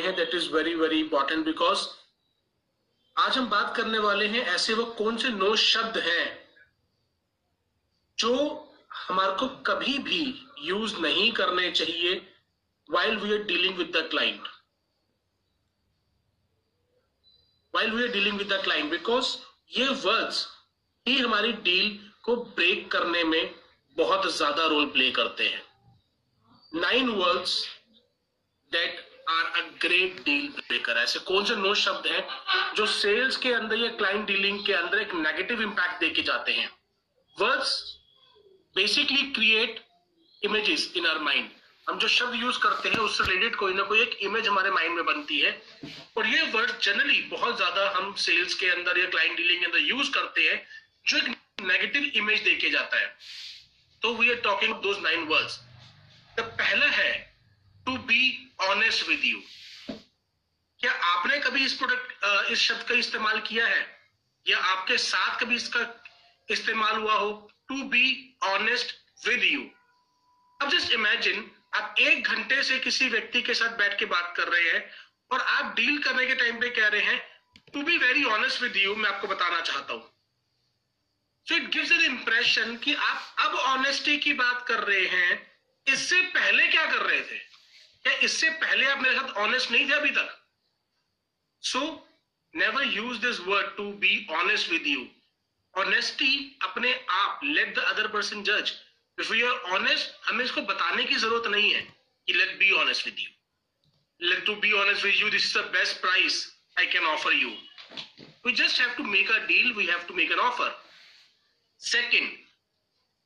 हैं that is very very important because आज हम बात करने वाले हैं ऐसे वो कौन से नो शब्द हैं जो हमारे को कभी भी यूज़ नहीं करने चाहिए while we are dealing with the client while we are dealing with the client because ये वर्ड्स ही हमारी डील को ब्रेक करने में बहुत ज़्यादा रोल प्ले करते हैं। Nine words that are a great deal breaker. ऐसे कौन से नो शब्द हैं जो सेल्स के अंदर या क्लाइंट डीलिंग के अंदर एक नेगेटिव इंपैक्ट देके जाते हैं? Words basically create images in our mind हम जो शब्द यूज़ करते हैं, उससे रिलेटेड कोई ना कोई एक इमेज हमारे माइंड में बनती है। और ये वर्ड जनरली बहुत ज़्यादा हम सेल्स के अंदर या क्लाइंट डीलिंग के अंदर यूज़ करते हैं, जो एक नेगेटिव इमेज देके जाता है। तो we are talking those nine words the पहला है to be honest with you क्या आपने कभी इस प्रोडक्ट इस शब्द का इस्तेमाल किया है? या आपके साथ कभी इसका इस्तेमाल हुआ हो? To be honest with you अब जस्ट इमेजिन आप एक घंटे से किसी व्यक्ति के साथ बैठ के बात कर रहे हैं और आप डील करने के टाइम पे कह रहे हैं to be very honest with you मैं आपको बताना चाहता हूँ। So it gives an impression कि आप अब ऑनेस्टी की बात कर रहे हैं। इससे पहले क्या कर रहे थे? क्या इससे पहले आप मेरे साथ ऑनेस्ट नहीं थे अभी तक? So never use this word to be honest with you honesty अपने आप लेट द अदर पर्सन जज इफ़ यू आर ऑनेस्ट हमें इसको बताने की ज़रूरत नहीं है कि let be honest with you let to be honest with you this is the best price I can offer you we just have to make a deal, we have to make an offer. Second,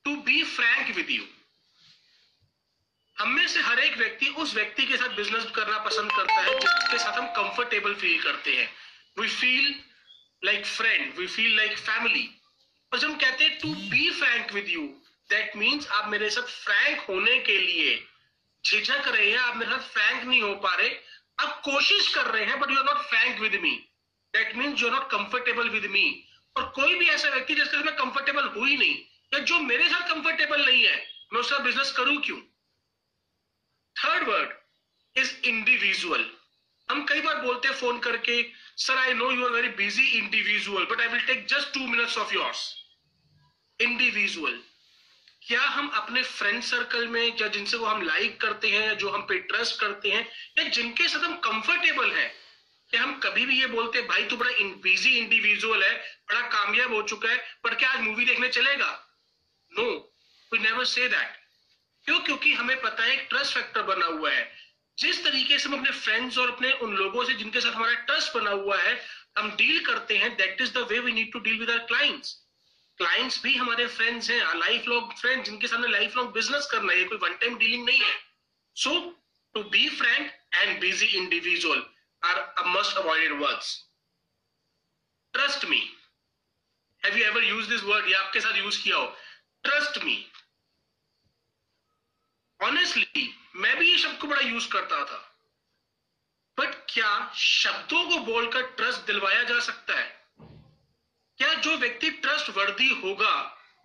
to be frank with you. हम में से हर एक व्यक्ति उस व्यक्ति के साथ business करना पसंद करता है, जिसके साथ हम कंफर्टेबल फील करते हैं। We feel like friend we feel like family और जब हम कहते हैं to be frank with you that means आप मेरे साथ फ्रैंक होने के लिए झिझक रहे हैं, आप मेरे साथ फ्रैंक नहीं हो पा रहे। आप कोशिश कर रहे हैं but you are not frank with me that means you are not comfortable with me और कोई भी ऐसा व्यक्ति जिसके साथ मैं कंफर्टेबल हुई नहीं, या जो मेरे साथ कंफर्टेबल नहीं है, मैं उसका बिज़नेस करूँ क्यों? थर्ड वर्ड इज़ इंडिविजुअल हम कई बार बोलते हैं फ़ोन करके sir I know you are very busy individual but I will take just two minutes of yours individual क्या हम अपने फ्रेंड सर्कल में, या जिनसे वो हम लाइक करते हैं, जो हम पे ट्रस्ट करते हैं, या जिनके साथ हम कंफर्टेबल हैं, क्या हम कभी भी ये बोलते हैं, भाई, तू बड़ा बिज़ी इंडिविजुअल है, बड़ा कामयाब हो चुका है, पर क्या आज मूवी देखने चलेगा? No we never say that क्यों? क्योंकि हमें पता है एक ट्रस्ट फैक्टर बना हुआ है। जिस तरीके से हम अपने फ्रेंड्स और अपने उन लोगों से जिनके साथ हमारा ट्रस्ट बना हुआ है, हम डील करते हैं that is the way we need to deal with our clients clients भी हमारे फ्रेंड्स हैं लाइफ लॉन्ग फ्रेंड जिनके सामने लाइफ लॉन्ग बिज़नेस करना है कोई वन टाइम डीलिंग नहीं है। So to be friend and busy individual are a must avoided words trust me have you ever use this word या आपके साथ यूज़ किया हो। ट्रस्ट मी ऑनेस्टली मैं भी ये शब्द को बड़ा यूज़ करता था। बट क्या शब्दों को बोलकर ट्रस्ट दिलवाया जा सकता है? क्या जो व्यक्ति ट्रस्ट वर्दी होगा,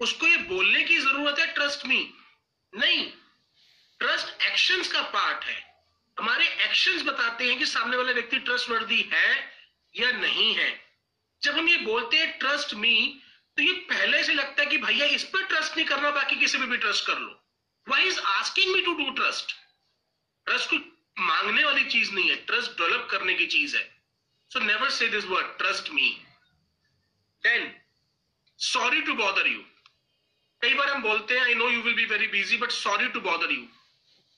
उसको ये बोलने की ज़रूरत है ट्रस्ट मी नहीं। ट्रस्ट एक्शंस का पार्ट है। हमारे एक्शंस बताते हैं कि सामने वाला व्यक्ति ट्रस्ट वर्दी है या नहीं है। जब हम ये बोलते हैं ट्रस्ट मी तो ये पहले से लगता है कि भैया इस पर ट्रस्ट नहीं करना, बाकी किसी पे भी ट्रस्ट कर लो। Why is asking me to do trust trust को मांगने वाली चीज़ नहीं है। ट्रस्ट डेवलप करने की चीज़ है। So never say this word trust me then sorry to bother you कई बार हम बोलते हैं I know you will be very busy but sorry to bother you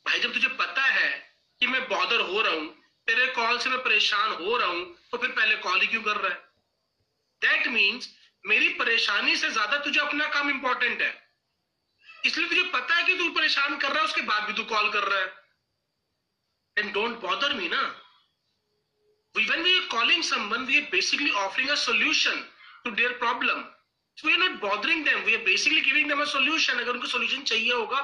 भाई, जब तुझे पता है कि मैं बॉदर हो रहा हूँ, तेरे कॉल से मैं परेशान हो रहा हूँ तो फिर पहले कॉल ही क्यों कर रहा है? दैट मीन्स मेरी परेशानी से ज़्यादा तुझे अपना काम इंपॉर्टेंट है। इसलिए तुझे पता है कि तू परेशान कर रहा है, उसके बाद भी तू कॉल कर रहा है। एंड डोंट बॉदर मी ना। वी वी कॉलिंग संबंध we basically offering a solution to their problem solution अगर उनको सोल्यूशन चाहिए होगा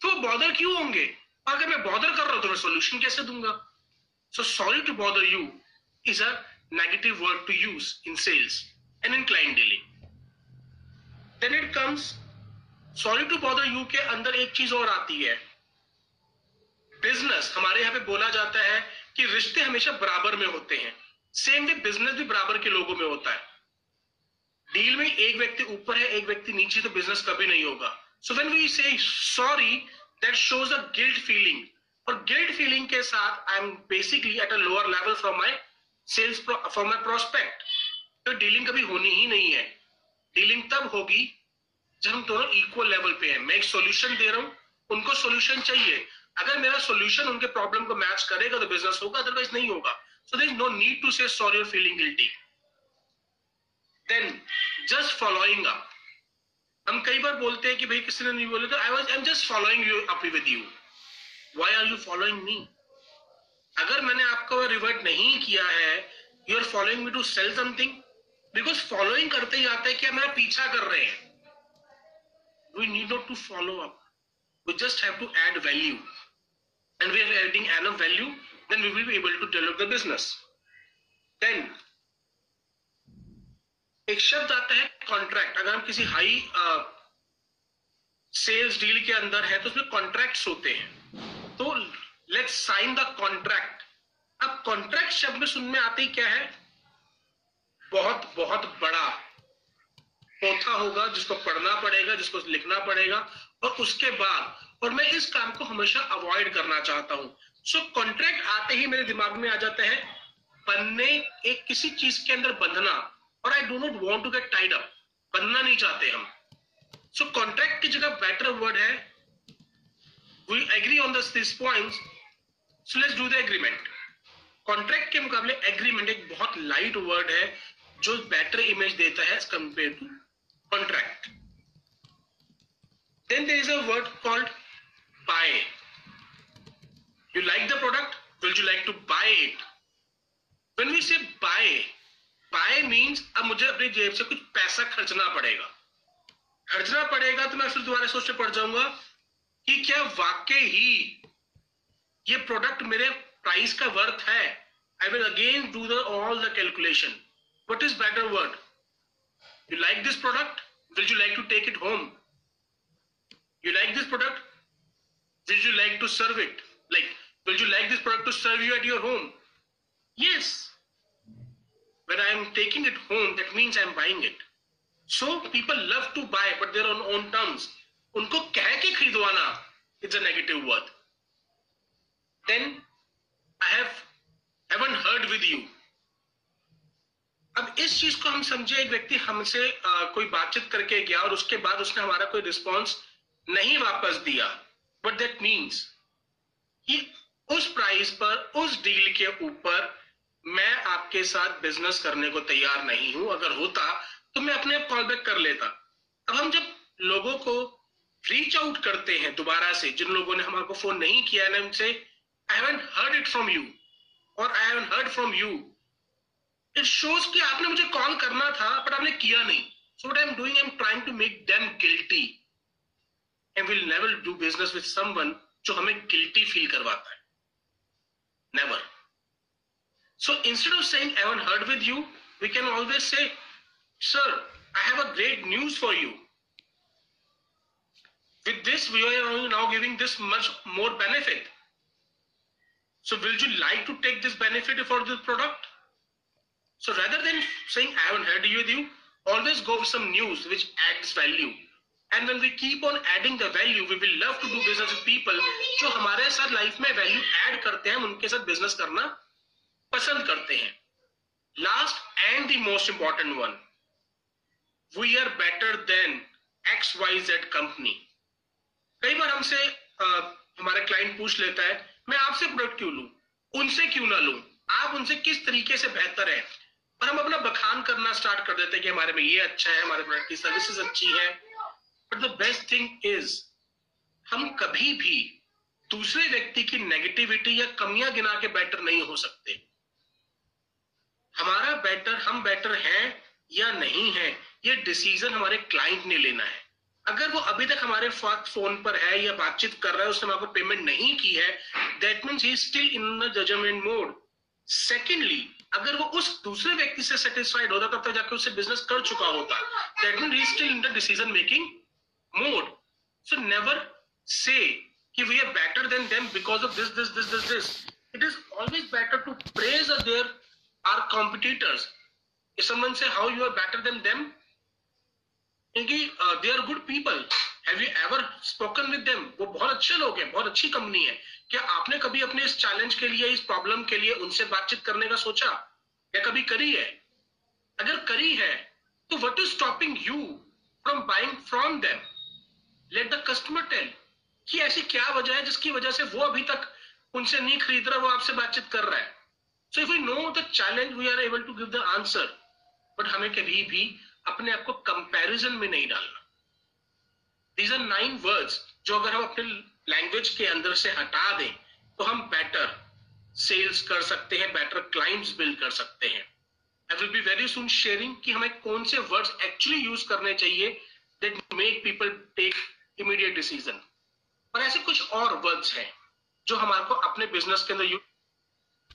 तो बॉर्डर क्यों होंगे? अगर मैं बॉर्डर कर रहा हूँ तो मैं सोल्यूशन कैसे दूँगा? So sorry to bother you is negative word to use in sales and in client dealing then it comes sorry to bother you के अंदर एक चीज़ और आती है। बिज़नेस हमारे यहाँ पे बोला जाता है कि रिश्ते हमेशा बराबर में होते हैं। सेम वे बिज़नेस भी बराबर के लोगों में होता है। डील में एक व्यक्ति ऊपर है, एक व्यक्ति नीचे तो बिज़नेस कभी नहीं होगा। So when we say sorry that shows a guilt feeling और गिल्ट फीलिंग के साथ I am basically at a lower level from my sales from my prospect तो डीलिंग कभी होनी ही नहीं है। डीलिंग तब होगी जब हम दोनों इक्वल लेवल पे हैं। मैं एक सोल्यूशन दे रहा हूँ, उनको सोल्यूशन चाहिए। अगर मेरा सोल्यूशन उनके प्रॉब्लम को मैच करेगा तो बिज़नेस होगा अदरवाइज़ नहीं होगा। So there no need to say sorry feeling guilty then just following up हम कई बार बोलते हैं कि भाई, किसी ने नहीं बोले तो I was I am just following you up with you why are you following me अगर मैंने आपको रिवर्ट नहीं किया है you are following me to sell something because following करते ही आता है कि मेरा पीछा कर रहे हैं। We need not to follow up. We just have to add value. And we are adding enough value, then we will be able to develop the business. Then, एक शब्द आता है कॉन्ट्रैक्ट अगर हम किसी हाई सेल्स डील के अंदर है तो उसमें कॉन्ट्रैक्ट्स होते हैं तो लेट्स साइन द कॉन्ट्रैक्ट अब कॉन्ट्रैक्ट शब्द में सुनने आते ही क्या है बहुत बहुत बड़ा पोथा होगा जिसको पढ़ना पड़ेगा जिसको लिखना पड़ेगा और उसके बाद और मैं इस काम को हमेशा अवॉइड करना चाहता हूँ। सो कॉन्ट्रैक्ट आते ही मेरे दिमाग में आ जाता है बनने एक किसी चीज़ के अंदर बंधना और I do not want to get tied up बनना नहीं चाहते हम। सो so, कॉन्ट्रैक्ट की जगह बेटर वर्ड है। We agree on this point so let's do the agreement contract के मुकाबले एग्रीमेंट एक बहुत लाइट वर्ड है जो बेटर इमेज देता है compare to contract. Then there is a word called buy. You like the product? Will you like to buy it? When we say buy, buy means अब मुझे अपनी जेब से कुछ पैसा खर्चना पड़ेगा खर्चना पड़ेगा तो मैं फिर दोबारा सोचने पड़ जाऊँगा कि क्या वाकई ही ये प्रोडक्ट मेरे प्राइस का वर्थ है I will again do the all the calculation what is better word You like this product? Will you like to take it home? You like this product? Will you like to serve it? Like, will you like this product to serve you at your home? Yes. When I am taking it home, that means I am buying it. So people love to buy, but they're on own terms. उनको कह के खरीदवाना it's a negative word. Then I have haven't heard with you. अब इस चीज़ को हम समझे, एक व्यक्ति हमसे कोई बातचीत करके गया और उसके बाद उसने हमारा कोई रिस्पॉन्स नहीं वापस दिया। बट दैट मीन्स कि उस प्राइस पर, उस डील के ऊपर मैं आपके साथ बिज़नेस करने को तैयार नहीं हूँ। अगर होता तो मैं अपने आप कॉल बैक कर लेता। अब हम जब लोगों को रीच आउट करते हैं दोबारा से, जिन लोगों ने हमारे फ़ोन नहीं किया है उनसे I haven't heard it from you और I haven't heard from you it shows कि आपने मुझे कॉल करना था बट आपने किया नहीं। So what I am doing I am trying to make them guilty and will never do business with someone जो हमें गिल्टी फील करवाता है। Never so instead of saying I have heard with you we can always say sir I have a great news for you with this, we are now giving this much more benefit. So will you like to take this benefit for this product? So rather than saying I haven't heard with you, always go with some news which adds value. And when we keep on adding the value, we will love to do business with people जो हमारे साथ life में value add करते हैं हम उनके साथ business करना पसंद करते हैं last and the most important one we are better than X Y Z company कई बार हमसे हमारा क्लाइंट पूछ लेता है मैं आपसे प्रोडक्ट क्यों लू उनसे क्यों ना लू आप उनसे किस तरीके से बेहतर है बखान करना स्टार्ट कर देते हैं कि हमारे में ये अच्छा है, हमारे प्रोडक्ट की सर्विसेज़ अच्छी है। But the best thing is हम कभी भी दूसरे व्यक्ति की नेगेटिविटी या कमियाँ गिना के बेटर नहीं हो सकते। हमारा बेटर हम बेटर हैं या नहीं है, ये डिसीज़न हमारे क्लाइंट ने लेना है। अगर वो अभी तक हमारे फ़ोन पर है या बातचीत कर रहा है, उसने हमारे पेमेंट नहीं की है that means he still in the judgment mode secondly अगर वो उस दूसरे व्यक्ति से सेटिस्फाइड होता, तब तक जाकर उससे बिज़नेस कर चुका होता। That mean still in the decision making mode so never say कि we are better than them because of this this this this this it is always better to praise their, our competitors. If someone say how you are better than them, क्योंकि they are good people have you ever spoken with them वो बहुत अच्छे लोग हैं, बहुत अच्छी company है। क्या आपने कभी अपने इस चैलेंज के लिए, इस प्रॉब्लम के लिए उनसे बातचीत करने का सोचा? या कभी करी है? अगर करी है तो what is stopping you from buying from them let the customer tell कि ऐसी क्या वजह है जिसकी वजह से वो अभी तक उनसे नहीं खरीद रहा, वो आपसे बातचीत कर रहा है? So if you know the challenge we are able to give the answer but हमें कभी भी अपने आप को कंपैरिजन में नहीं डालना। दीज आर नाइन वर्ड्स जो अगर हम अपने लैंग्वेज के अंदर से हटा दें तो हम बेटर सेल्स कर सकते हैं बेटर क्लाइंट्स बिल्ड कर सकते हैं। I will be very soon sharing कि हमें कौन से वर्ड्स एक्चुअली यूज़ करने चाहिए that make people take immediate decision और ऐसे कुछ और वर्ड्स हैं जो हमारे को अपने बिज़नेस के अंदर यूज़